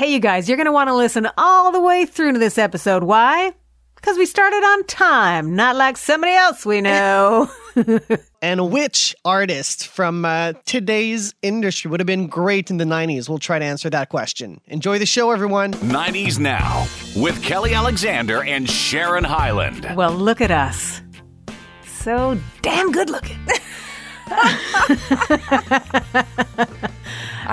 Hey, you guys, you're going to want to listen all the way through to this episode. Why? Because we started on time, not like somebody else we know. And which artist from uh, today's industry would have been great in the 90s? We'll try to answer that question. Enjoy the show, everyone. 90s Now with Kelly Alexander and Sharon Hyland. well, look at us. So damn good looking. I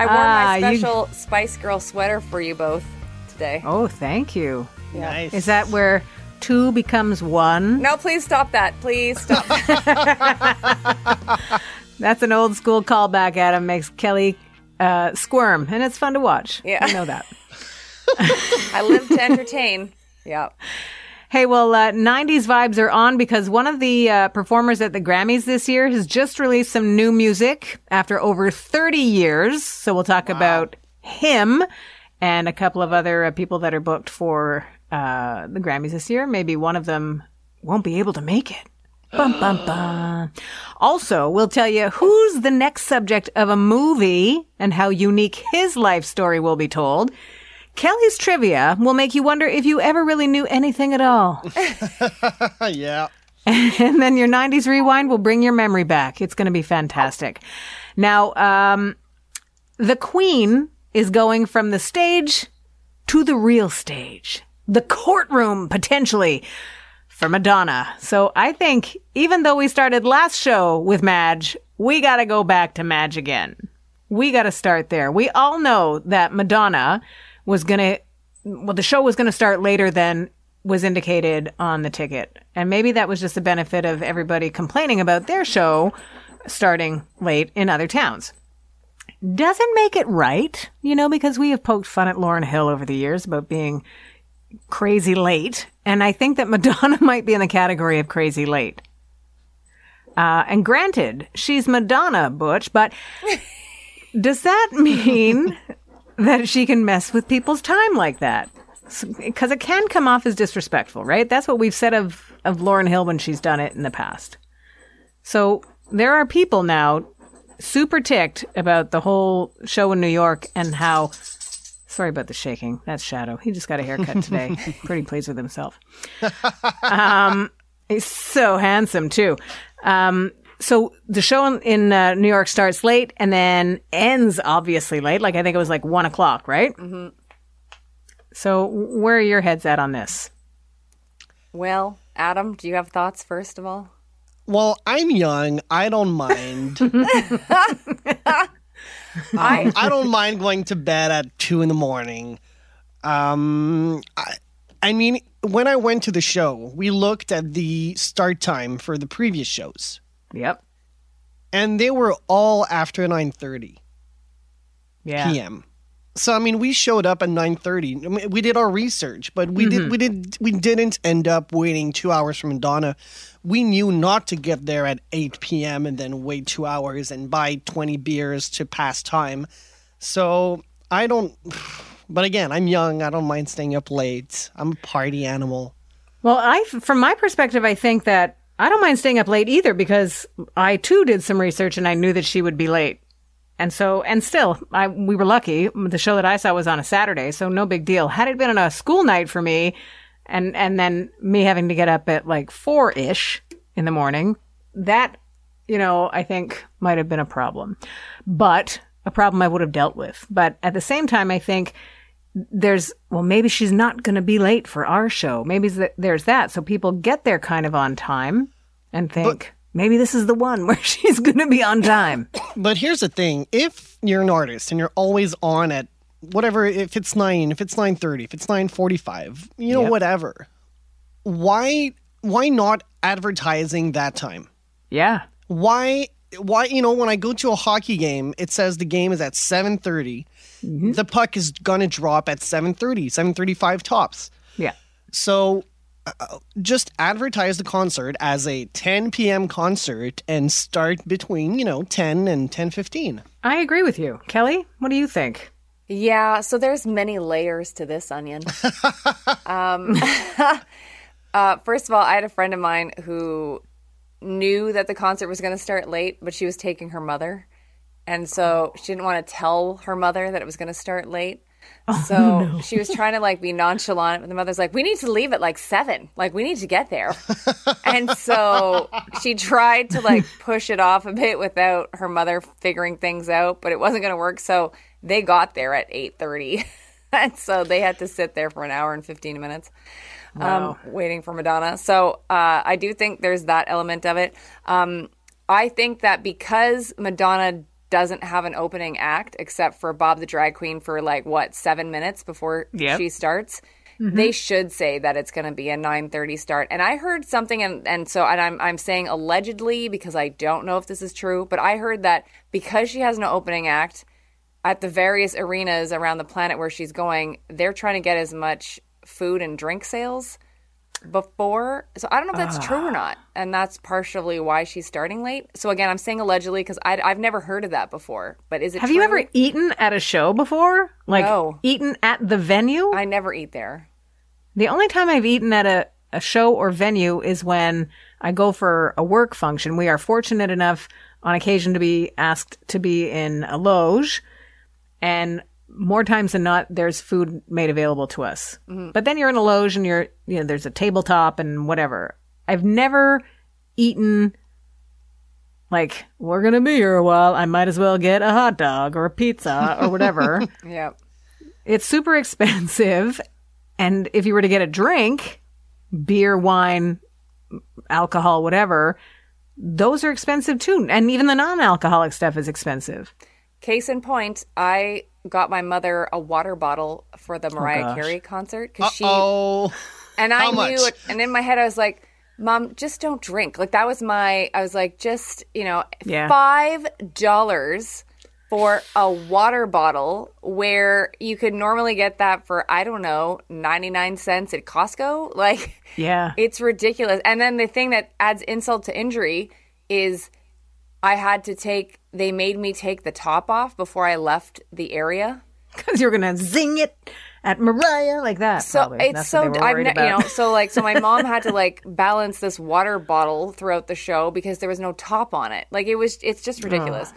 wore Ah, my you- special Spice Girl sweater for you both today. Oh, thank you. Nice. Is that where two becomes one? No, please stop that. Please stop. That's an old school callback, Adam. Makes Kelly uh, squirm, and it's fun to watch. Yeah. I know that. I live to entertain. Yeah. Hey, well, uh, 90s vibes are on because one of the uh, performers at the Grammys this year has just released some new music after over 30 years. So we'll talk about him and a couple of other uh, people that are booked for uh, the Grammys this year. Maybe one of them won't be able to make it. Bum, bum, bum. Also, we'll tell you who's the next subject of a movie and how unique his life story will be told. Kelly's trivia will make you wonder if you ever really knew anything at all. yeah. and then your 90s rewind will bring your memory back. It's going to be fantastic. Now, um, the Queen is going from the stage to the real stage, the courtroom potentially for Madonna. So I think even though we started last show with Madge, we got to go back to Madge again. We got to start there. We all know that Madonna was going to, well, the show was going to start later than was indicated on the ticket. And maybe that was just the benefit of everybody complaining about their show starting late in other towns. Doesn't make it right, you know, because we have poked fun at Lauryn Hill over the years about being crazy late. And I think that Madonna might be in the category of crazy late. Uh, and granted, she's Madonna, Butch, but does that mean that she can mess with people's time like that? Because it can come off as disrespectful, right? That's what we've said of, of Lauryn Hill when she's done it in the past. So there are people now super ticked about the whole show in New York and how. Sorry about the shaking. That's Shadow. He just got a haircut today. Pretty pleased with himself. Um, he's so handsome too. Um, so the show in, in uh, New York starts late and then ends obviously late. Like I think it was like one o'clock, right? Mm-hmm. So where are your heads at on this? Well, Adam, do you have thoughts first of all? Well, I'm young. I don't mind. I I don't mind going to bed at two in the morning. Um, I, I mean, when I went to the show, we looked at the start time for the previous shows, Yep. and they were all after nine thirty Yeah. p.m. So I mean, we showed up at nine thirty. I mean, we did our research, but we did mm-hmm. we did we didn't end up waiting two hours from Madonna. We knew not to get there at eight p.m. and then wait two hours and buy twenty beers to pass time. So I don't. But again, I'm young. I don't mind staying up late. I'm a party animal. Well, I, from my perspective, I think that I don't mind staying up late either because I too did some research and I knew that she would be late. And so, and still, I, we were lucky. The show that I saw was on a Saturday, so no big deal. Had it been on a school night for me and, and then me having to get up at like four ish in the morning, that, you know, I think might have been a problem, but a problem I would have dealt with. But at the same time, I think there's well maybe she's not going to be late for our show maybe there's that so people get there kind of on time and think maybe this is the one where she's going to be on time But here's the thing: if you're an artist and you're always on at whatever, if it's nine, if it's nine thirty, if it's nine forty-five, you know, Yep. whatever. Why? Why not advertising that time? yeah Why? Why? You know, when I go to a hockey game, it says the game is at seven The puck is gonna drop at 7:30, 7:35 tops. yeah So uh, just advertise the concert as a 10 p.m. concert and start between, you know, 10 and 10:15. i agree with you kelly what do you think Yeah, so there's many layers to this onion. um, uh, first of all, I had a friend of mine who knew that the concert was going to start late, but she was taking her mother. And so she didn't want to tell her mother that it was going to start late. So she was trying to like be nonchalant, but the mother's like, "We need to leave at like seven. Like we need to get there." and so she tried to like push it off a bit without her mother figuring things out, but it wasn't going to work. So they got there at eight thirty, and so they had to sit there for an hour and fifteen minutes. Um, waiting for Madonna. So uh, I do think there's that element of it. Um, I think that because Madonna doesn't have an opening act except for Bob the drag queen for like what seven minutes before Yep. she starts. Mm-hmm. They should say that it's going to be a 9:30 start. And I heard something and and so and I'm I'm saying allegedly because I don't know if this is true, but I heard that because she has no opening act at the various arenas around the planet where she's going, they're trying to get as much food and drink sales before. So I don't know if that's true or ah. not, and that's partially why she's starting late. So again, I'm saying allegedly because I've never heard of that before. But is it? Have you ever eaten at a show before? Like No. eaten at the venue? I never eat there. The only time I've eaten at a, a show or venue is when I go for a work function. We are fortunate enough on occasion to be asked to be in a loge, and more times than not, there's food made available to us. Mm-hmm. But then you're in a loge and you're, you know, there's a tabletop and whatever. I've never eaten like, we're going to be here a while. I might as well get a hot dog or a pizza or whatever. Yeah. It's super expensive. And if you were to get a drink, beer, wine, alcohol, whatever, those are expensive too. And even the non alcoholic stuff is expensive. Case in point, I got my mother a water bottle for the Mariah gosh. Carey concert because she Oh, And I knew it. And in my head, I was like, Mom, just don't drink. Like, that was my, I was like, just, you know, Yeah. $5 for a water bottle where you could normally get that for, I don't know, 99 cents at Costco. Like, Yeah. it's ridiculous. And then the thing that adds insult to injury is I had to take, they made me take the top off before I left the area. Because you're going to zing it at Mariah like that. So probably. it's That's so what they were I've ne- you know so like so my mom had to like balance this water bottle throughout the show because there was no top on it. Like it was it's just ridiculous.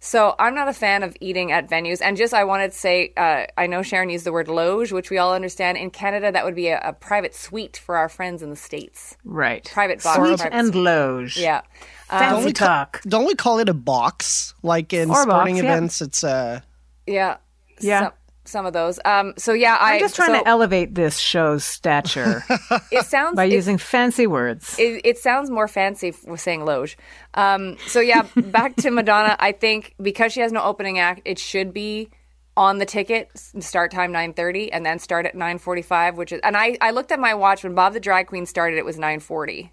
So I'm not a fan of eating at venues. And just I wanted to say uh, I know Sharon used the word loge, which we all understand. In Canada, that would be a, a private suite for our friends in the states. right. Private box, Sweet private and suite. loge. Yeah. Fancy we ca- talk. don't we call it a box? Like in Or sporting box, yeah. events, it's uh Yeah. Yeah. Some, some of those. Um. So yeah, I I'm just trying so to elevate this show's stature it sounds by it- using fancy words. it, it sounds more fancy f- with saying loge. Um, so yeah, back to Madonna. I think because she has no opening act, it should be on the ticket. Start time nine thirty, and then start at nine forty five. Which is, and I I looked at my watch when Bob the drag queen started. It was nine forty.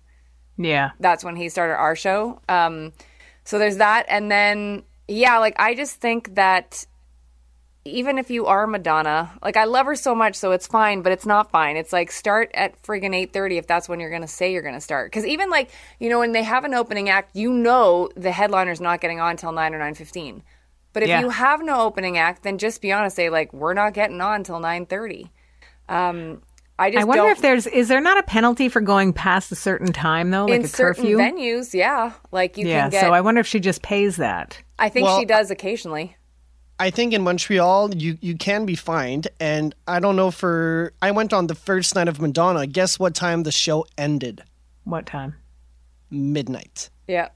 Yeah. That's when he started our show. Um, so there's that, and then yeah, like I just think that even if you are Madonna, like I love her so much, so it's fine, but it's not fine. It's like start at friggin' eight thirty if that's when you're gonna say you're gonna start. Because even like you know when they have an opening act, you know the headliner's not getting on until nine or nine fifteen. But if Yeah. you have no opening act, then just be honest, say like we're not getting on until nine thirty. Um, I just I wonder don't, if there's is there not a penalty for going past a certain time though, like in a certain curfew? venues, yeah, like you yeah. can get. So I wonder if she just pays that. I think Well, she does occasionally. I think in Montreal you you can be fined, and I don't know for I went on the first night of Madonna. Guess what time the show ended? What time? Midnight. Yeah.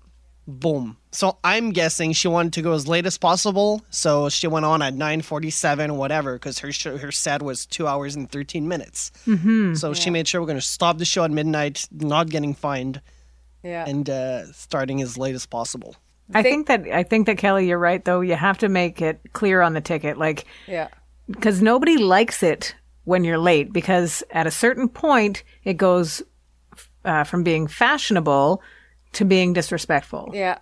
Boom. So I'm guessing she wanted to go as late as possible, so she went on at 9:47, whatever, because her show, her set was two hours and 13 minutes. Mm-hmm. So she made sure we're going to stop the show at midnight, not getting fined, Yeah. and uh, starting as late as possible. I think that I think that Kelly, you're right though. You have to make it clear on the ticket, like yeah. because nobody likes it when you're late because at a certain point it goes uh, from being fashionable to being disrespectful. Yeah.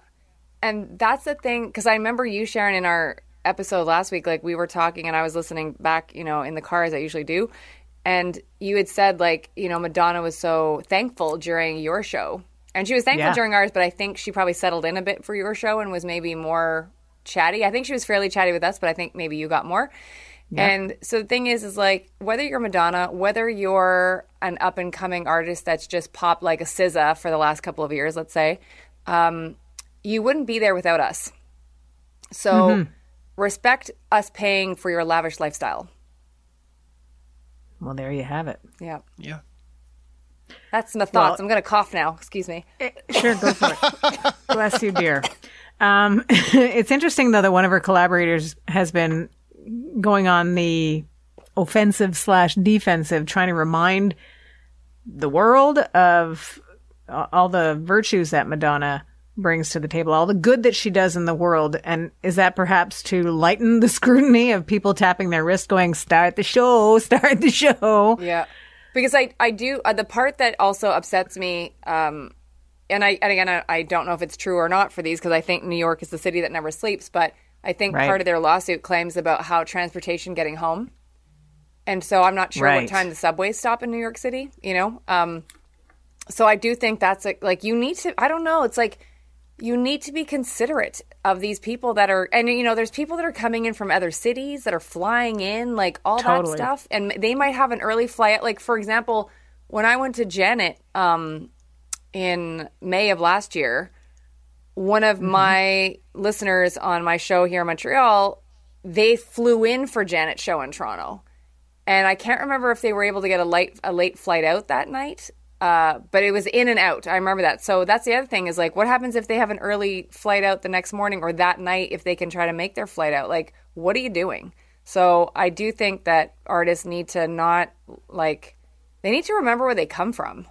And that's the thing, because I remember you, Sharon, in our episode last week, like we were talking and I was listening back, you know, in the car as I usually do. And you had said, like, you know, Madonna was so thankful during your show. And she was thankful Yeah. during ours, but I think she probably settled in a bit for your show and was maybe more chatty. I think she was fairly chatty with us, but I think maybe you got more. And so the thing is, is like whether you're Madonna, whether you're an up and coming artist that's just popped like a SZA for the last couple of years, let's say, um, you wouldn't be there without us. So respect us paying for your lavish lifestyle. Well, there you have it. Yeah. Yeah. That's my thoughts. I'm going to cough now. Excuse me. Sure, go for it. Bless you, dear. Um, it's interesting though that one of her collaborators has been going on the offensive slash defensive, trying to remind the world of a- all the virtues that Madonna brings to the table, all the good that she does in the world. And is that perhaps to lighten the scrutiny of people tapping their wrist, going, "Start the show, start the show"? Yeah, because I I do uh, the part that also upsets me. Um, and I and again I, I don't know if it's true or not for these because I think New York is the city that never sleeps. But I think Right. part of their lawsuit claims about how transportation getting home, and so I'm not sure Right. what time the subways stop in New York City. You know, um, so I do think that's a, like you need to. I don't know. It's like you need to be considerate of these people that are and you know there's people that are coming in from other cities that are flying in like all Totally. that stuff and they might have an early flight like for example when i went to janet um in may of last year one of my listeners on my show here in montreal they flew in for janet's show in toronto and I can't remember if they were able to get a late a late flight out that night. Uh, but it was in and out. I remember that. So that's the other thing is like, what happens if they have an early flight out the next morning or that night if they can try to make their flight out? Like, what are you doing? So I do think that artists need to not like they need to remember where they come from.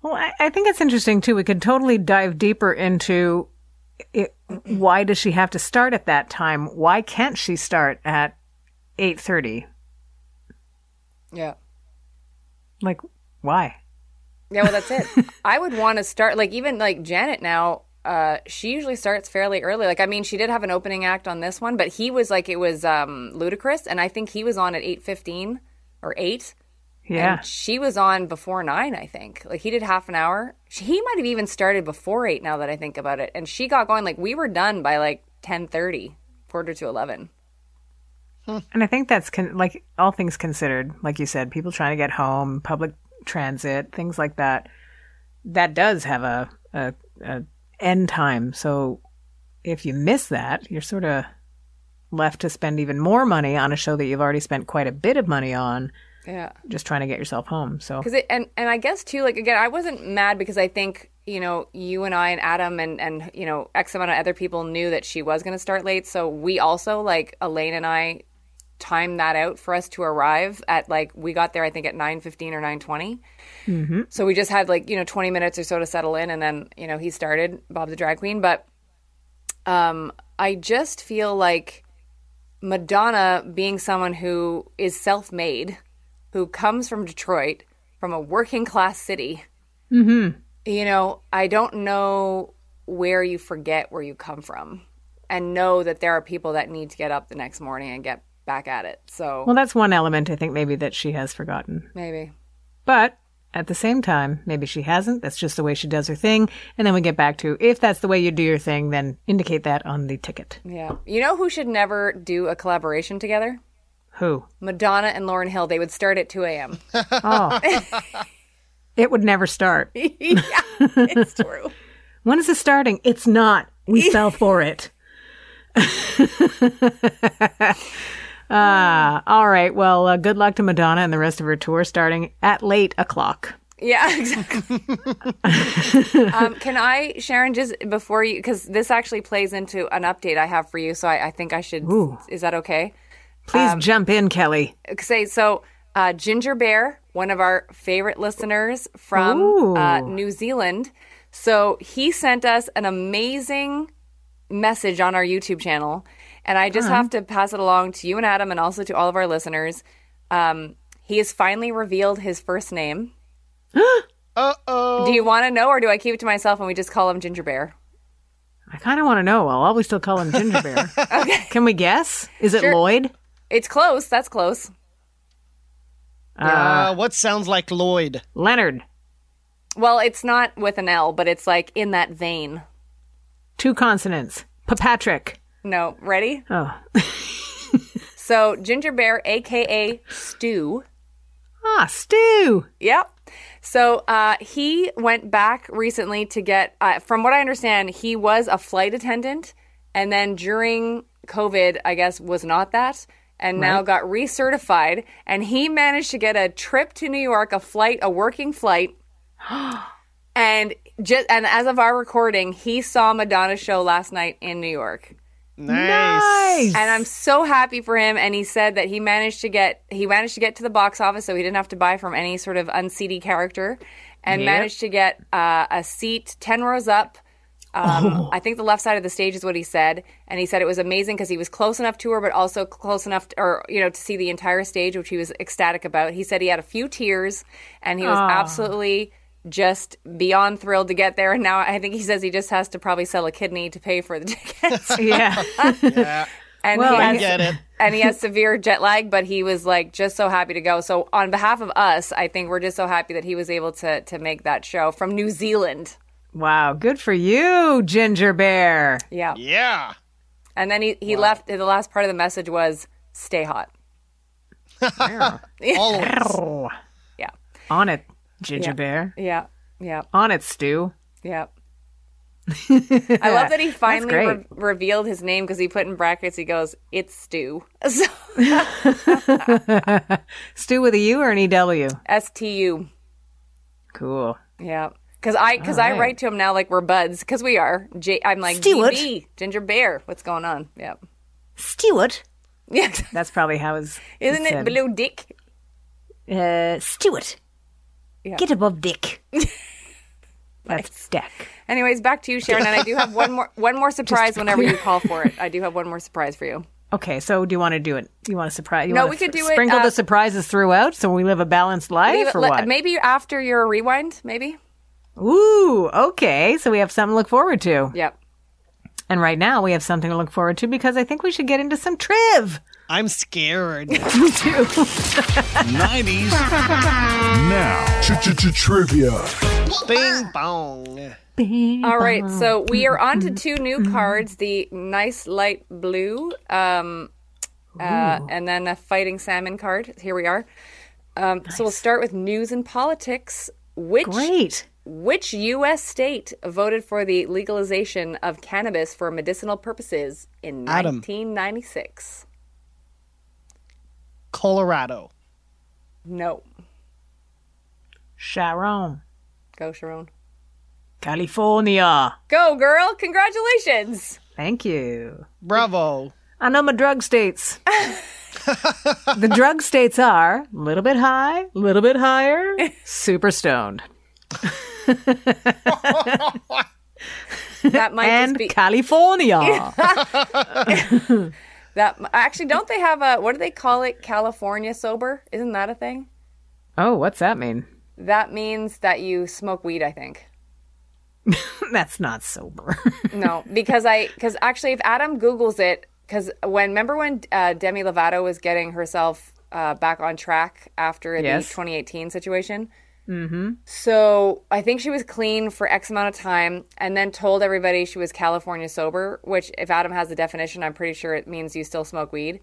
Well, I, I think it's interesting too. We could totally dive deeper into it, why does she have to start at that time? Why can't she start at eight thirty? Yeah. Like, why? Yeah, well, that's it. I would want to start like even like Janet now. Uh, she usually starts fairly early. Like, I mean, she did have an opening act on this one, but he was like it was um, ludicrous, and I think he was on at eight fifteen or eight. Yeah, And she was on before nine, I think. Like he did half an hour. She, he might have even started before eight. Now that I think about it, and she got going. Like we were done by like ten thirty, quarter to eleven. and I think that's con- like all things considered. Like you said, people trying to get home, public transit, things like that. That does have a a, a end time. So if you miss that, you're sort of left to spend even more money on a show that you've already spent quite a bit of money on, Yeah. just trying to get yourself home. So Because it and and I guess too, like again, I wasn't mad because I think you know you and I and Adam and and you know X amount of other people knew that she was going to start late, so we also like Elaine and I timed that out for us to arrive at like we got there I think at nine fifteen or nine Mm-hmm. So we just had like you know twenty minutes or so to settle in, and then you know he started Bob the drag queen, but um, I just feel like Madonna being someone who is self made, who comes from Detroit, from a working class city, Mm-hmm. you know, I don't know where you forget where you come from and know that there are people that need to get up the next morning and get back at it. So Well, that's one element I think maybe that she has forgotten. maybe. But at the same time, maybe she hasn't. That's just the way she does her thing. And then we get back to if that's the way you do your thing, then indicate that on the ticket. Yeah. You know who should never do a collaboration together? Who? Madonna and Lauryn Hill. They would start at 2 a.m. Oh. it would never start. yeah, it's true. When is it starting? It's not. We fell for it. Ah, all right. Well, uh, good luck to Madonna and the rest of her tour starting at late o'clock. Yeah, exactly. um, can I, Sharon, just before you, because this actually plays into an update I have for you, so I, I think I should. Ooh. Is that okay? Please jump in, Kelly. Say so. Uh, Ginger Bear, one of our favorite listeners from uh, New Zealand, so he sent us an amazing message on our YouTube channel, and I just have to pass it along to you and Adam, and also to all of our listeners. Um, he has finally revealed his first name. Uh oh. Do you want to know, or do I keep it to myself and we just call him Ginger Bear? I kind of want to know. I'll always still call him Ginger Bear. Okay, Can we guess? Is it Sure. Lloyd? it's close. That's close. Uh, what sounds like Lloyd? Leonard. Well, it's not with an L, but it's like in that vein. Two consonants. Patrick. No, ready? Oh. So Ginger Bear, aka Stu. Ah, Stu. Yep. So uh, he went back recently to get, uh, from what I understand, he was a flight attendant, and then during COVID, I guess, was not that. and now Right. got recertified. And he managed to get a trip to New York, a flight, a working flight. and just and as of our recording, he saw Madonna's show last night in New York. Nice. And I'm so happy for him. And he said that he managed to get he managed to get to the box office, so he didn't have to buy from any sort of unseaty character, and Yep. managed to get uh, a seat ten rows up. Um, I think the left side of the stage is what he said, and he said it was amazing because he was close enough to her, but also close enough, to, or you know, to see the entire stage, which he was ecstatic about. He said he had a few tears, and he was absolutely just beyond thrilled to get there. And now I think he says he just has to probably sell a kidney to pay for the tickets. Yeah. yeah, and Well, he I I has- get it. and he has severe jet lag, but he was like just so happy to go. So on behalf of us, I think we're just so happy that he was able to to make that show from New Zealand. wow. Good for you, Ginger Bear. Yeah. Yeah. And then he, he left the last part of the message was stay hot. Always. Yeah. on it, Ginger Yeah. Bear. Yeah. Yeah. On it, Stu. Yeah. I love that he finally re- revealed his name because he put in brackets. He goes, "It's Stu." So, Stu with a U or an EW? S T U. Cool. Yeah. Because I because I Alright. write to him now like we're buds because we are. J- I'm like Stuart. GB, Ginger Bear. What's going on? Yeah. Stuart. Yeah. That's probably how his. Isn't it Blue Dick? Uh, Stuart. Yeah. Get above Dick. That's Deck. Anyways, back to you, Sharon. And I do have one more one more surprise whenever you call for it. I do have one more surprise for you. Okay, so do you want to do it? Do you want to surprise? You No, we could do it, Sprinkle uh, the surprises throughout, so we live a balanced life, or let- what? maybe after your rewind, maybe. Ooh, okay. So we have something to look forward to. Yep. And right now we have something to look forward to because I think we should get into some triv. I'm scared. Me too. 90s now. Trivia. Bing bong. All right, so we are on to two new cards: the nice light blue, um, uh, and then a fighting salmon card. Here we are. Um, So we'll start with news and politics. Which Great. which U.S. state voted for the legalization of cannabis for medicinal purposes in Adam. 1996? Colorado. No, Sharon, go Sharon. California. Go girl! Congratulations. Thank you. Bravo. I know my drug states. the drug states are a little bit high, a little bit higher, super stoned, That might and just be California. that. Actually, don't they have a what do they call it? California sober? Isn't that a thing? oh, what's that mean? That means that you smoke weed, I think. That's not sober. No, because I because actually if Adam Googles it, because when remember when uh, Demi Lovato was getting herself uh, back on track after Yes. the 2018 situation. Mm-hmm. So I think she was clean for X amount of time, and then told everybody she was California sober. Which, if Adam has the definition, I'm pretty sure it means you still smoke weed.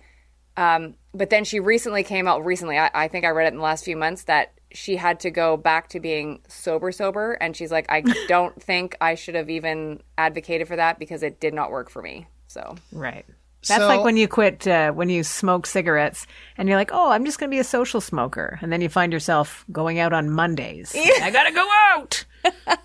Um, but then she recently came out. Recently, I, I think I read it in the last few months that she had to go back to being sober, sober, and she's like, I don't think I should have even advocated for that because it did not work for me. So right. That's So- like when you quit, uh, when you smoke cigarettes and you're like, oh, I'm just going to be a social smoker. And then you find yourself going out on Mondays. I got to go out.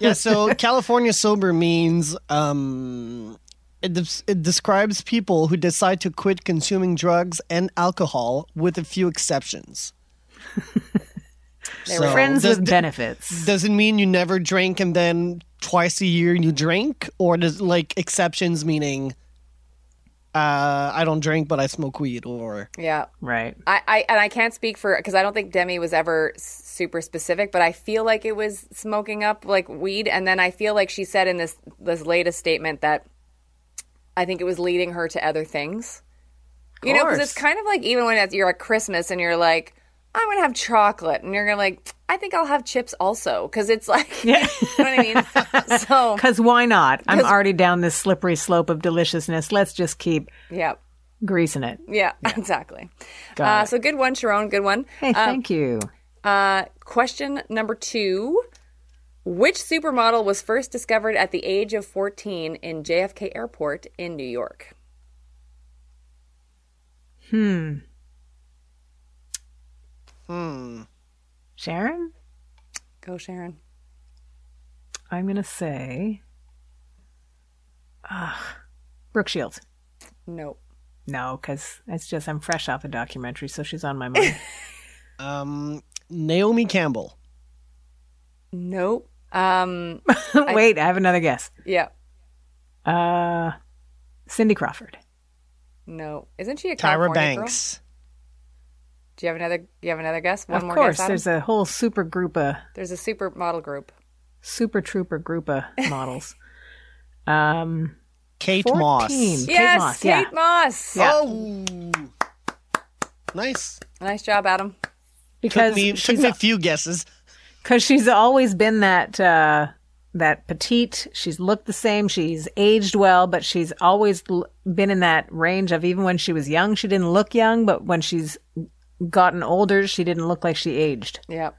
Yeah, so California sober means um, it, des- it describes people who decide to quit consuming drugs and alcohol, with a few exceptions. They're so, Friends does, with benefits. Doesn't mean you never drink and then twice a year you drink, or does like exceptions meaning uh, I don't drink but I smoke weed, or yeah, right. I, I and I can't speak for because I don't think Demi was ever super specific, but I feel like it was smoking up like weed, and then I feel like she said in this this latest statement that I think it was leading her to other things. You know, because it's kind of like even when it's, you're at Christmas and you're like, I'm gonna have chocolate, and you're gonna like, I think I'll have chips also, because it's like, you know what I mean? so Because why not? I'm already down this slippery slope of deliciousness. Let's just keep yeah, greasing it. yeah, exactly. Got Uh, so good one, Sharon. Good one. Hey, thank you. Uh, question number two. Which supermodel was first discovered at the age of 14 in JFK Airport in New York? Sharon? Go, Sharon. I'm going to say. Ah, Brooke Shields. Nope. No, because it's just I'm fresh off a documentary, so she's on my mind. Um, Naomi Campbell. Nope. Um. Wait, I have another guess. Yeah. Uh, Cindy Crawford. No. Isn't she a Tyra California girl? Banks. Do you have another? You have another guess? One of more course, guess. Adam? there's a whole super group of There's a super model group. super trooper group of models. um, Kate 14. Moss. Kate yes, Moss, Kate yeah. Moss. Yeah. Oh, nice. Nice job, Adam. because Took me, took she's me a few guesses. because she's always been that uh, that petite. She's looked the same. She's aged well, but she's always l- been in that range of even when she was young, she didn't look young, but when she's gotten older, she didn't look like she aged. Yep.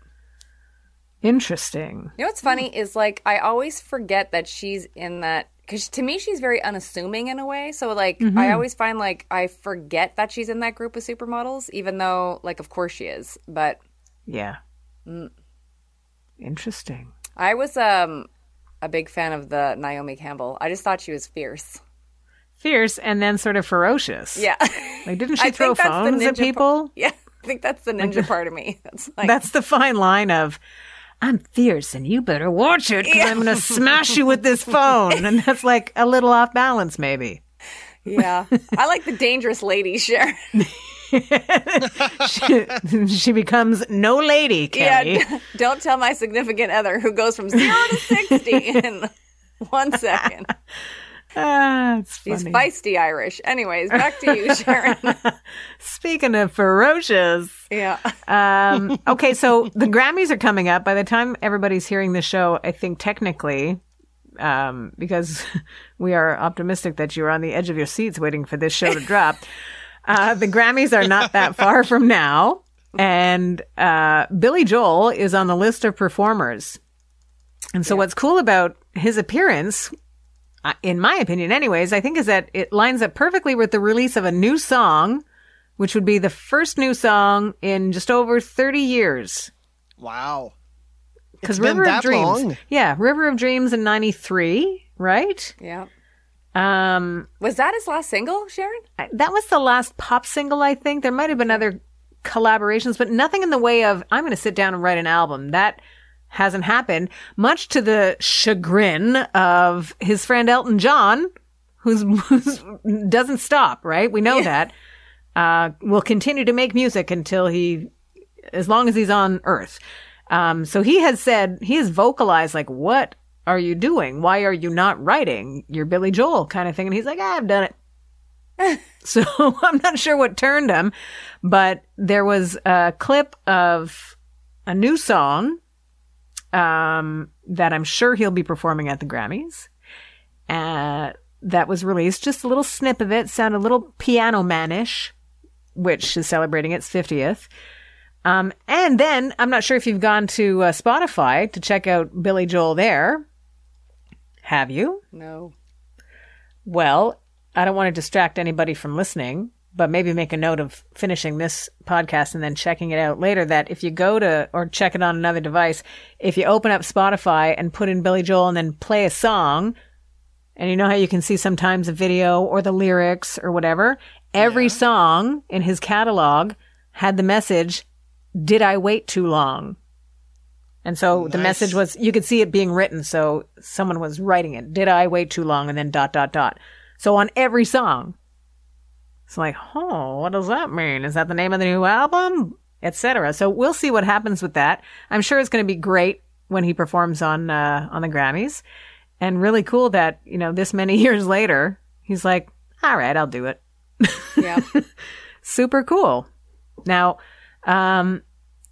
Interesting. You know what's funny is like I always forget that she's in that because to me she's very unassuming in a way. So like Mm-hmm. I always find like I forget that she's in that group of supermodels, even though like of course she is. But Yeah. Interesting. I was um a big fan of the Naomi Campbell. I just thought she was fierce. Fierce and then sort of ferocious. Yeah. Like, didn't she throw think that's the phones at people? yeah. I think that's the ninja part of me. That's like That's the fine line of, I'm fierce and you better watch it because I'm going to smash you with this phone. And that's like a little off balance, maybe. yeah. I like the dangerous lady, Sharon. she, she becomes no lady, Kelly. Yeah, don't tell my significant other who goes from zero to 60 in one second. Ah, feisty Irish. Anyways, back to you, Sharon. Speaking of ferocious. yeah. Um, okay, so the Grammys are coming up. By the time everybody's hearing the show, I think technically, um, because we are optimistic that you're on the edge of your seats waiting for this show to drop, uh, the Grammys are not that far from now. And uh, Billy Joel is on the list of performers. And so, what's cool about his appearance, in my opinion, anyways, I think is that it lines up perfectly with the release of a new song, which would be the first new song in just over 30 years. Wow. Because It's been River of Dreams. long? Yeah, River of Dreams in 93, right? Yeah. Um, Was that his last single, Sharon? That was the last pop single, I think. There might have been other collaborations, but nothing in the way of, I'm going to sit down and write an album. That hasn't happened, much to the chagrin of his friend Elton John, who's, who's doesn't stop, right? We know that. Uh, will continue to make music until he, as long as he's on Earth. Um, so he has said, he has vocalized, like, what are you doing? Why are you not writing? You're Billy Joel kind of thing. And he's like, ah, I've done it. So I'm not sure what turned him, but there was a clip of a new song um, that I'm sure he'll be performing at the Grammys. Uh, that was released. Just a little snip of it. sound a little piano manish, which is celebrating its 50th. Um, and then I'm not sure if you've gone to uh, Spotify to check out Billy Joel there. Have you? No. Well, I don't want to distract anybody from listening, but maybe make a note of finishing this podcast and then checking it out later. That if you go to or check it on another device, if you open up Spotify and put in Billy Joel and then play a song, and you know how you can see sometimes a video or the lyrics or whatever, every song in his catalog had the message, Did I wait too long? And so the message was, you could see it being written. So someone was writing it. Did I wait too long? And then dot, dot, dot. So on every song. It's like, oh, what does that mean? Is that the name of the new album? Etc. So we'll see what happens with that. I'm sure it's going to be great when he performs on, uh, on the Grammys. And really cool that, you know, this many years later, he's like, all right, I'll do it. Yeah. Super cool. Now, um,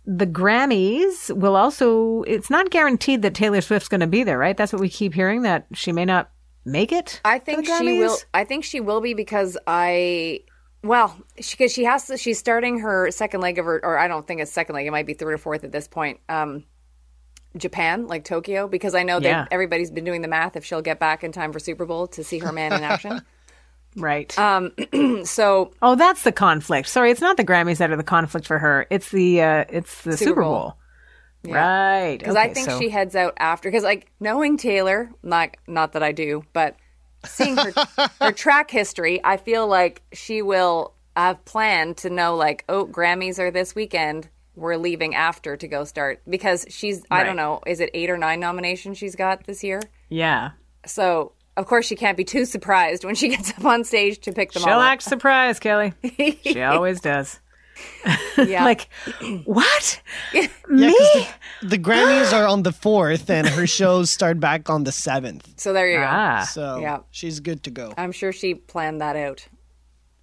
the Grammys will also, it's not guaranteed that Taylor Swift's going to be there, right? That's what we keep hearing, that she may not make it. I think she will. I think she will be because I. Well, because she, has to. She's starting her second leg of her, or I don't think it's second leg. It might be third or fourth at this point. Um, Japan, like Tokyo, because I know Yeah. that everybody's been doing the math if she'll get back in time for Super Bowl to see her man in action. Right. Um, so oh, that's the conflict. Sorry, it's not the Grammys that are the conflict for her. It's the uh, it's the Super, Super Bowl. Bowl. Right. because I think so- she heads out after because like knowing Taylor, not not that I do, but seeing her her track history, I feel like she will have planned to know like oh Grammys are this weekend. We're leaving after to go start because she's I don't know is it eight or nine nominations she's got this year. Yeah. So of course she can't be too surprised when she gets up on stage to pick them She'll all up. act surprised, Kelly. she always does. Yeah. Like, what? Yeah, Me? 'cause the, the Grammys are on the fourth, and her shows start back on the seventh. so there you go. Ah. So Yeah. she's good to go. I'm sure she planned that out.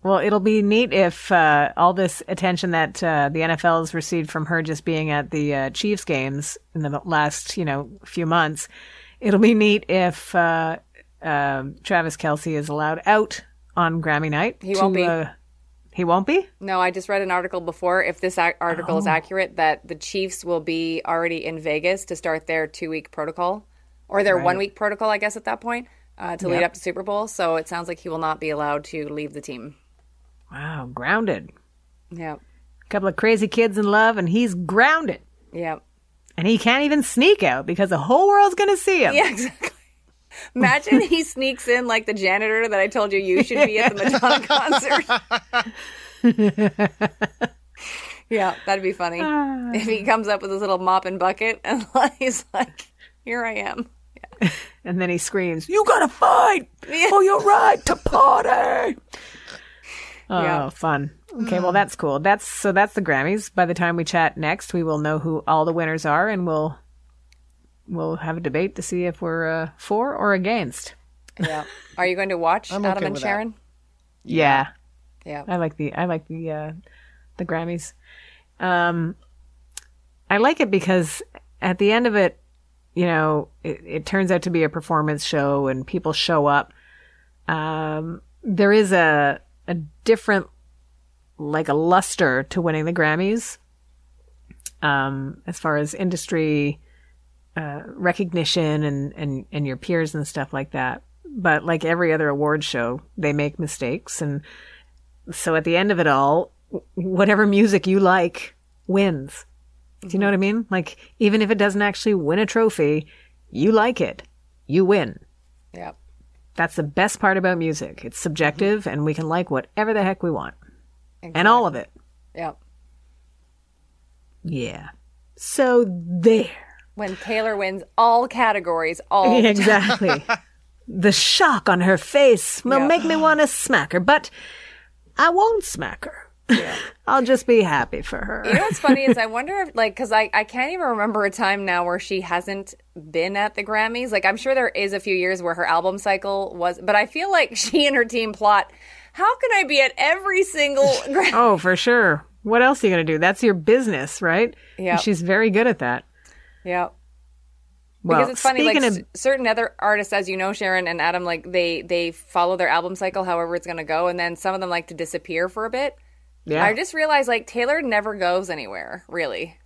Well, it'll be neat if uh, all this attention that uh, the NFL has received from her just being at the uh, Chiefs games in the last, you know, few months. It'll be neat if uh, um Travis Kelce is allowed out on Grammy night. He won't be. He won't be. No, I just read an article before. If this ac- article Oh. is accurate, that the Chiefs will be already in Vegas to start their two week protocol or their one week protocol, I guess, at that point uh, to lead up to Super Bowl. So it sounds like he will not be allowed to leave the team. Wow, grounded. Yeah. A couple of crazy kids in love, and he's grounded. Yeah. And he can't even sneak out because the whole world's going to see him. Yeah, exactly. Imagine he sneaks in like the janitor that I told you you should be at the Madonna concert. yeah, that'd be funny. if he comes up with his little mop and bucket and he's like, here I am. And then he screams, You got to fight for your right to party. Oh, Yeah. fun. Okay, well, that's cool. That's so that's the Grammys. By the time we chat next, we will know who all the winners are and we'll we'll have a debate to see if we're uh, for or against. Yeah. Are you going to watch Adam okay and with that. Sharon? Yeah. Yeah. I like the I like the uh, the Grammys. Um, I like it because at the end of it, you know, it, it turns out to be a performance show and people show up. Um, there is a a different, like a luster to winning the Grammys. Um, as far as industry uh, recognition and, and and your peers and stuff like that. But like every other award show, they make mistakes and so at the end of it all, whatever music you like wins. Do you know what I mean? Like, even if it doesn't actually win a trophy, you like it, you win. Yeah. That's the best part about music. It's subjective and we can like whatever the heck we want. And all of it. Yeah. Yeah. So there. When Taylor wins all categories, all the exactly. the shock on her face will Yeah. make me want to smack her, but I won't smack her. I'll just be happy for her. You know what's funny is I wonder if like because I I can't even remember a time now where she hasn't been at the Grammys. Like I'm sure there is a few years where her album cycle was, but I feel like she and her team plot. How can I be at every single Grammy? Oh, for sure. What else are you going to do? That's your business, right? Yeah. She's very good at that. Yeah. Well, because it's funny, like s- certain other artists, as you know, Sharon and Adam, like they they follow their album cycle, however it's going to go, and then some of them like to disappear for a bit. yeah, I just realized like Taylor never goes anywhere, really.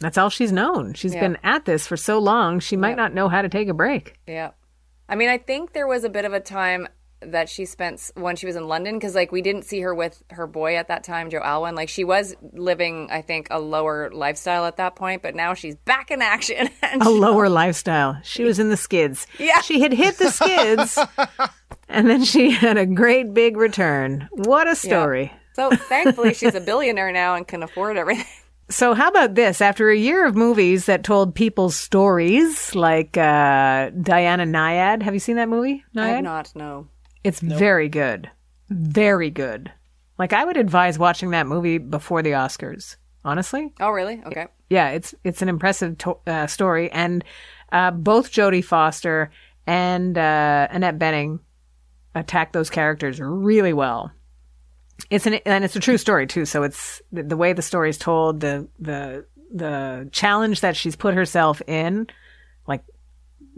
that's all she's known. She's Yeah. been at this for so long, she might not know how to take a break. Yeah. I mean, I think there was a bit of a time that she spent when she was in London because, like, we didn't see her with her boy at that time, Joe Alwyn. Like, she was living, I think, a lower lifestyle at that point, but now she's back in action. A lower lifestyle. She was in the skids. Yeah. She had hit the skids, and then she had a great big return. What a story. so thankfully, she's a billionaire now and can afford everything. So, how about this? After a year of movies that told people's stories, like uh, Diana Nyad, have you seen that movie? I have not, no. It's very good. Very good. Like I would advise watching that movie before the Oscars. Honestly, Oh, really? Okay. yeah, it's it's an impressive to- uh, story, and uh, both Jodie Foster and uh, Annette Bening attack those characters really well. It's an and it's a true story too. So it's the, the way the story is told, the the the challenge that she's put herself in, like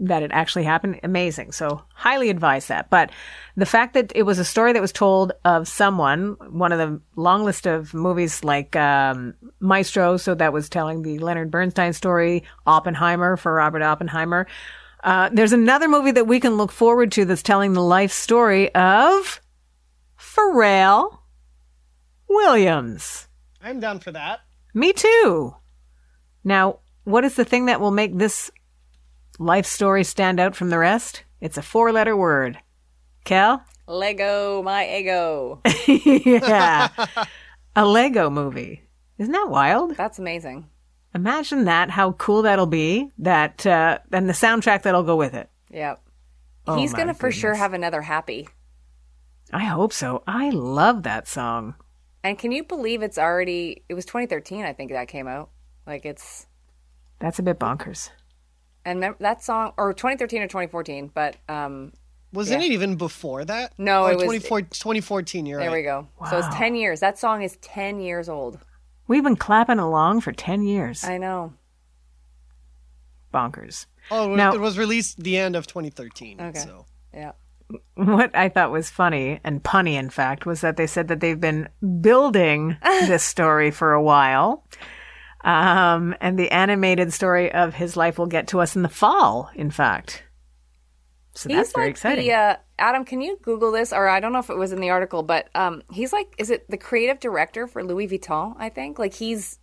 that it actually happened, amazing. So highly advise that. But the fact that it was a story that was told of someone, one of the long list of movies like um, Maestro, so that was telling the Leonard Bernstein story, Oppenheimer for Robert Oppenheimer. Uh, there's another movie that we can look forward to that's telling the life story of Pharrell Williams. I'm down for that. Me too. Now, what is the thing that will make this life story stand out from the rest? It's a four letter word. Cal? Lego, my ego. yeah. a Lego movie. Isn't that wild? That's amazing. Imagine that, how cool that'll be, that, uh, and the soundtrack that'll go with it. Yep. Oh, He's gonna for sure have another happy. I hope so. I love that song. And can you believe it's already? It was 2013, I think that came out. Like it's That's a bit bonkers. And that song or 2013 or 2014, but um, Wasn't Yeah. it even before that? No, oh, it was- 24 2014. You're there right. we go. So it's 10 years. That song is 10 years old. We've been clapping along for 10 years. I know. Bonkers. Oh, it Now- it was released the end of 2013. Okay. So Yeah. What I thought was funny and punny, in fact, was that they said that they've been building this story for a while. Um, and the animated story of his life will get to us in the fall, in fact. So that's very like exciting. the uh, Adam. Can you Google this? Or I don't know if it was in the article, but um, he's like, is it the creative director for Louis Vuitton? I think like he's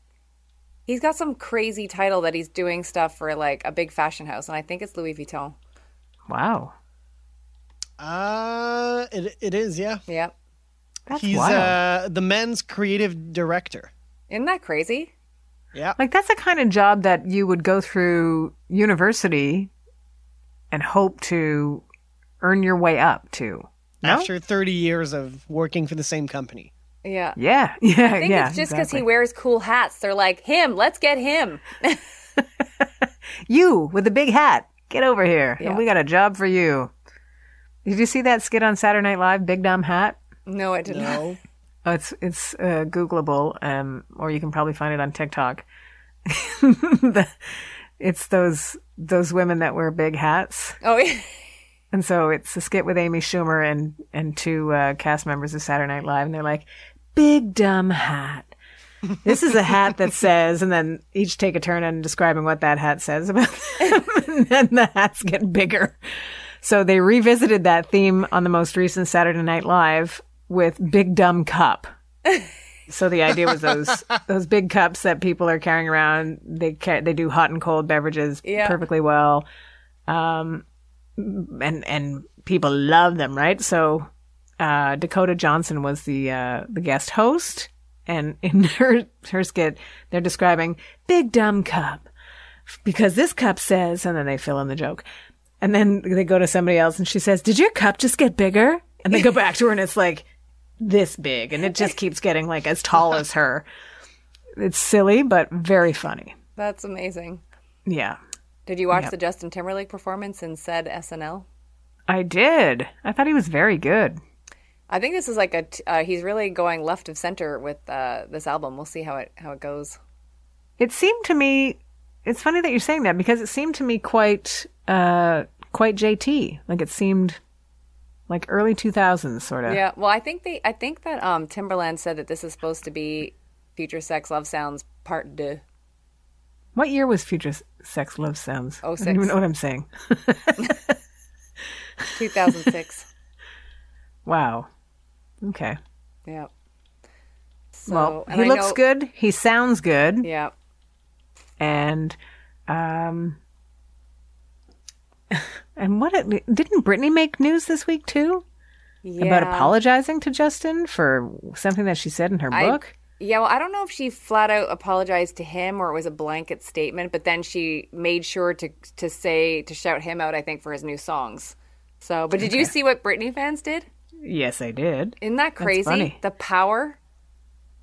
he's got some crazy title that he's doing stuff for like a big fashion house, and I think it's Louis Vuitton. wow. uh it it is, yeah. Yep. That's He's wild. uh the men's creative director. Isn't that crazy? Yeah. Like that's the kind of job that you would go through university and hope to earn your way up to. No? After 30 years of working for the same company. Yeah. Yeah, yeah, I think yeah. it's just because exactly. he wears cool hats. They're like him. Let's get him. You with the big hat, get over here. Yeah. We got a job for you. Did you see that skit on Saturday Night Live, Big Dumb Hat? No, I didn't. No. Oh, it's it's uh, Googleable, um, or you can probably find it on TikTok. The- it's those those women that wear big hats, Oh, yeah. and so it's a skit with Amy Schumer and and two uh, cast members of Saturday Night Live, and they're like, "Big dumb hat." This is a hat that says, and then each take a turn on describing what that hat says about them, and then the hats get bigger. So they revisited that theme on the most recent Saturday Night Live with Big Dumb Cup. So the idea was those those big cups that people are carrying around. They ca- they do hot and cold beverages Yeah. perfectly well, um, and and people love them, right? So uh, Dakota Johnson was the uh, the guest host, and in her her skit, they're describing Big Dumb Cup because this cup says, and then they fill in the joke. And then they go to somebody else and she says, Did your cup just get bigger? And they go back to her and it's like this big and it just keeps getting like as tall as her. It's silly, but very funny. That's amazing. Yeah. Did you watch Yep. the Justin Timberlake performance in said SNL? I did. I thought he was very good. I think this is like a. T- uh, he's really going left of center with uh, this album. We'll see how it how it goes. It seemed to me it's funny that you're saying that because it seemed to me quite uh quite JT. Like it seemed like early 2000s sort of. Yeah. Well, I think they. I think that um, Timberland said that this is supposed to be Future Sex Love Sounds Part Deux. What year was Future Sex Love Sounds? Oh, I don't even know what I'm saying. 2006. Wow. Okay. yeah. So, well, he I looks know- good. He sounds good. Yeah. And um and what it, didn't Britney make news this week too Yeah. about apologizing to Justin for something that she said in her I- book? Yeah, well, I don't know if she flat out apologized to him or it was a blanket statement, but then she made sure to to say to shout him out. I think for his new songs. So, but did you see what Britney fans did? Yes, I did. Isn't that crazy? The power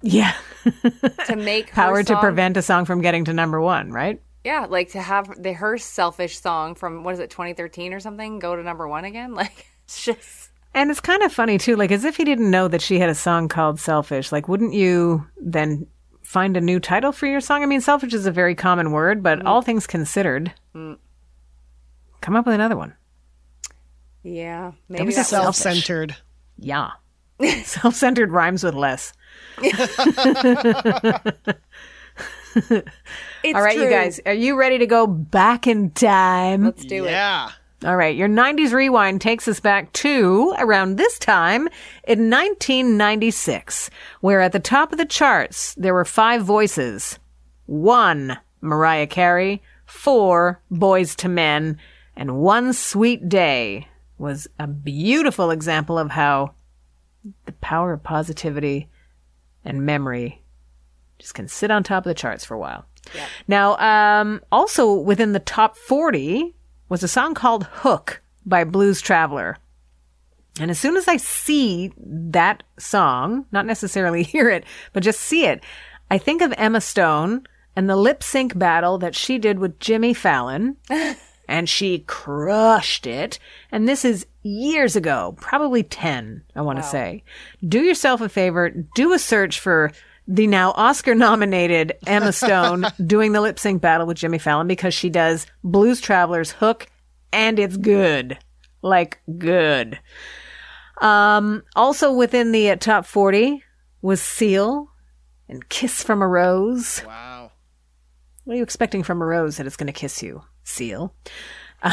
Yeah. to make Power to prevent a song from getting to number 1, right? Yeah, like to have the her selfish song from what is it, 2013 or something, go to number one again. Like it's just And it's kind of funny too, like as if he didn't know that she had a song called Selfish. Like, wouldn't you then find a new title for your song? I mean, selfish is a very common word, but Mm. all things considered, come up with another one. yeah, maybe was that's a self- Self-centered. Yeah. Self centered rhymes with less. It's All right, you guys, are you ready to go back in time? Let's do it. yeah. All right, your 90s rewind takes us back to around this time in 1996, where at the top of the charts there were five voices. One, Mariah Carey, four, Boyz II Men, and One Sweet Day was a beautiful example of how the power of positivity and memory just can sit on top of the charts for a while. Now, um, also within the top 40 was a song called Hook by Blues Traveler. And as soon as I see that song, not necessarily hear it, but just see it, I think of Emma Stone and the lip sync battle that she did with Jimmy Fallon. and she crushed it. And this is years ago, probably 10, I want to say. Do yourself a favor, do a search for the now Oscar nominated Emma Stone doing the lip sync battle with Jimmy Fallon because she does Blues Traveler's hook and it's good. Like good. Um, also within the uh, top 40 was Seal and Kiss from a Rose. Wow. What are you expecting from a rose that it's going to kiss you? Seal.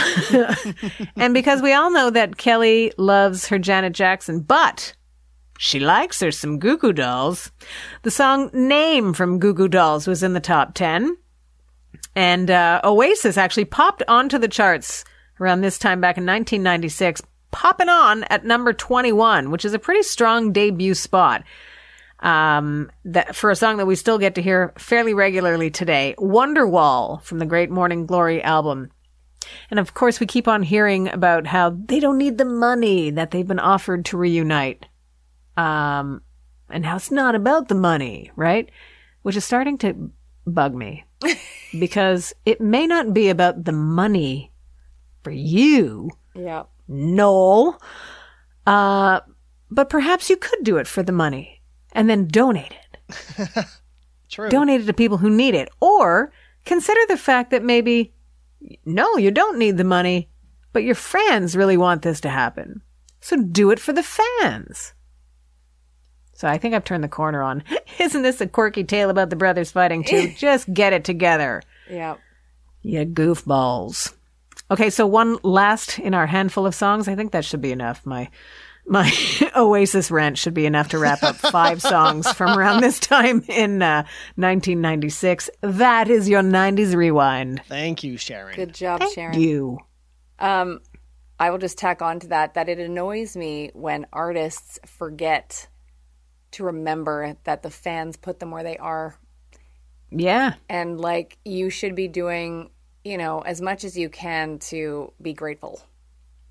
and because we all know that Kelly loves her Janet Jackson, but she likes her some Goo Goo Dolls, the song Name from Goo Goo Dolls was in the top 10. And uh, Oasis actually popped onto the charts around this time back in 1996, popping on at number 21, which is a pretty strong debut spot um, that for a song that we still get to hear fairly regularly today, Wonderwall from the Great Morning Glory album. And of course, we keep on hearing about how they don't need the money that they've been offered to reunite. Um, and how it's not about the money, right? Which is starting to bug me because it may not be about the money for you, Yeah. Noel. Uh, but perhaps you could do it for the money and then donate it. True. Donate it to people who need it. Or consider the fact that maybe, no, you don't need the money, but your fans really want this to happen. So do it for the fans. So I think I've turned the corner on. Isn't this a quirky tale about the brothers fighting too? Just get it together. Yeah. You goofballs. Okay, so one last in our handful of songs. I think that should be enough. My my Oasis rant should be enough to wrap up five songs from around this time in uh, 1996. That is your 90s rewind. Thank you, Sharon. Good job, Sharon. You. Um, I will just tack on to that that it annoys me when artists forget to remember that the fans put them where they are. Yeah. And like you should be doing, you know, as much as you can to be grateful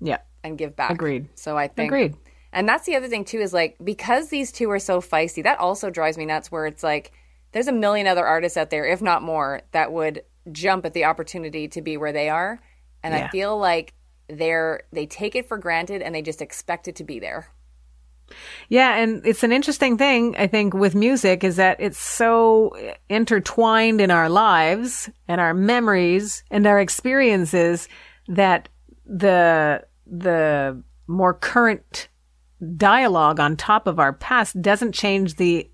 Yeah. and give back. Agreed. So I think Agreed. And that's the other thing too is like because these two are so feisty, that also drives me nuts where it's like there's a million other artists out there, if not more, that would jump at the opportunity to be where they are. And I feel like they're they take it for granted and they just expect it to be there. Yeah, and it's an interesting thing, I think, with music is that it's so intertwined in our lives and our memories and our experiences that the the more current dialogue on top of our past doesn't change the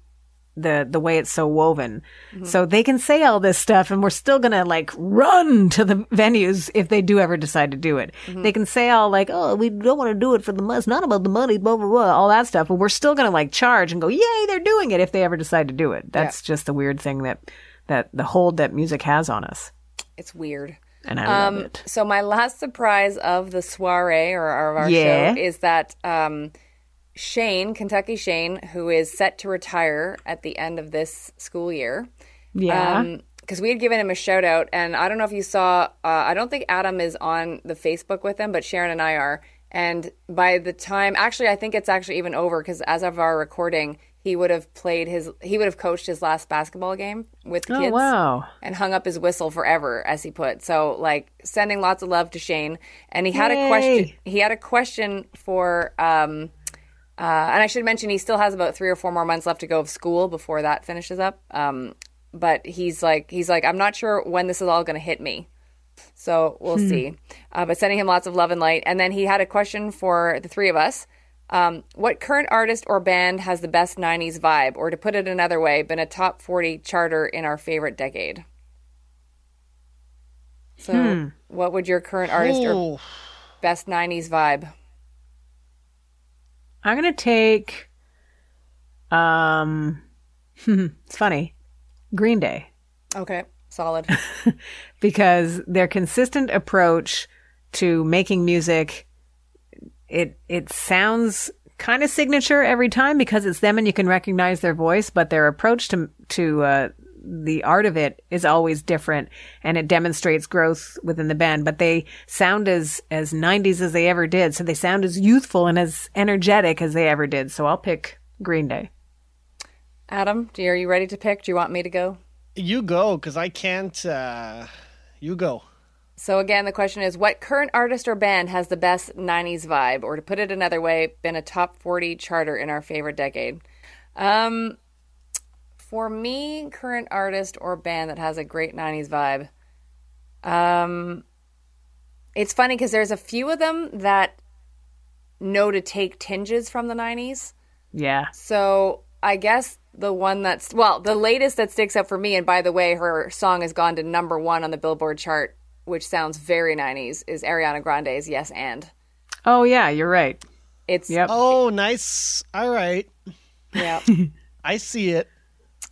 the the way it's so woven. So they can say all this stuff and we're still going to like run to the venues if they do ever decide to do it. They can say all like, "Oh, we don't want to do it for the money. It's not about the money, blah blah blah, all that stuff." But we're still going to like charge and go, "Yay, they're doing it!" If they ever decide to do it. That's just the weird thing that that the hold that music has on us, It's weird. and I Um, love it. So my last surprise of the soiree or, or of our Yeah. show is that um, Shane, Kentucky Shane, who is set to retire at the end of this school year, Yeah, because we had given him a shout out, and I don't know if you saw. Uh, I don't think Adam is on the Facebook with him, but Sharon and I are. And by the time, actually, I think it's actually even over because as of our recording, he would have played his, he would have coached his last basketball game with the oh kids wow, and hung up his whistle forever, as he put. So, like, sending lots of love to Shane. And he had Yay. a question. He had a question for. Um, uh, and I should mention he still has about three or four more months left to go of school before that finishes up. Um, but he's like, he's like, I'm not sure when this is all going to hit me. So we'll see. Uh, but sending him lots of love and light. And then he had a question for the three of us. Um, what current artist or band has the best 90s vibe? Or to put it another way, been a top 40 charter in our favorite decade? So, what would your current artist or best 90s vibe? I'm gonna take. Um, it's funny, Green Day, Okay, solid. because their consistent approach to making music, it it sounds kind of signature every time because it's them and you can recognize their voice, but their approach to to uh, the art of it is always different and it demonstrates growth within the band but they sound as as 90s as they ever did so they sound as youthful and as energetic as they ever did so i'll pick green day Adam, are you ready to pick? Do you want me to go? you go, because I can't. Uh, you go. So again, the question is what current artist or band has the best 90s vibe or to put it another way, been a top 40 charter in our favorite decade? Um for me, current artist or band that has a great 90s vibe. Um it's funny cuz there's a few of them that know to take tinges from the 90s. yeah So I guess the one that's well, the latest that sticks out for me, and by the way, her song has gone to number one on the Billboard chart, which sounds very '90s, is Ariana Grande's "Yes and." oh yeah you're right It's Yep. Oh, nice. All right. yeah, I see it.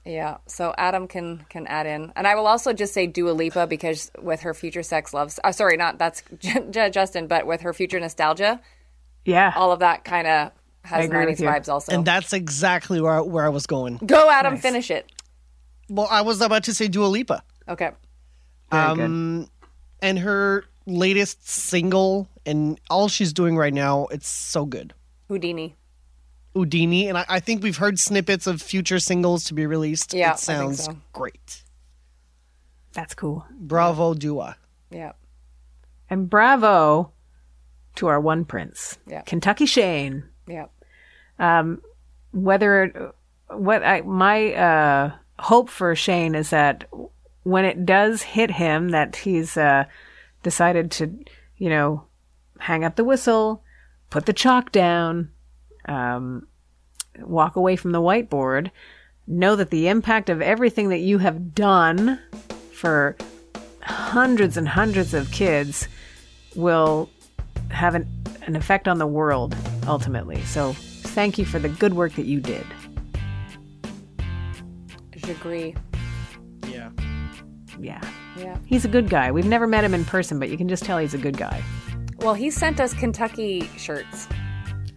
Yeah. So Adam can can add in, and I will also just say Dua Lipa because with her future sex loves, uh, sorry, not that's J- Justin, but with her future nostalgia, yeah all of that kind of has '90s vibes. Also, And that's exactly where, where I was going. go Adam, finish it. Well, I was about to say Dua Lipa. Okay, Very good. Um, and her latest single and all she's doing right now, it's so good. Houdini. Houdini, and I, I think we've heard snippets of future singles to be released. Yeah, I it think sounds so. great. that's cool Bravo, Dua. Yeah, and bravo to our one prince Yeah. kentucky shane yeah. Um, whether what I my uh hope for Shane is that when it does hit him that he's uh decided to you know hang up the whistle, put the chalk down, um walk away from the whiteboard, know that the impact of everything that you have done for hundreds and hundreds of kids will have an, an effect on the world ultimately. So thank you for the good work that you did. I agree. Yeah. Yeah. Yeah. He's a good guy. We've never met him in person, but you can just tell he's a good guy. Well, he sent us Kentucky shirts.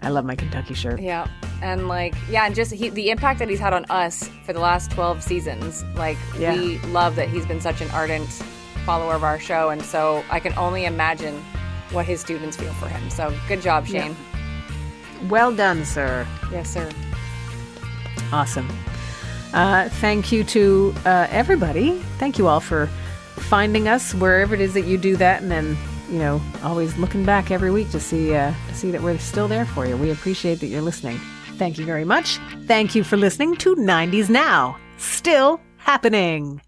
I love my Kentucky shirt. Yeah. And like, yeah, and just he, the impact that he's had on us for the last 12 seasons. Like, Yeah. we love that he's been such an ardent follower of our show. And so I can only imagine what his students feel for him. So good job, Shane. Well done, sir. Yes, sir. Awesome. Uh, thank you to uh, everybody. Thank you all for finding us wherever it is that you do that, and then you know always looking back every week to see uh, see that we're still there for you. We appreciate that you're listening. Thank you very much. Thank you for listening to 90s Now. Still happening.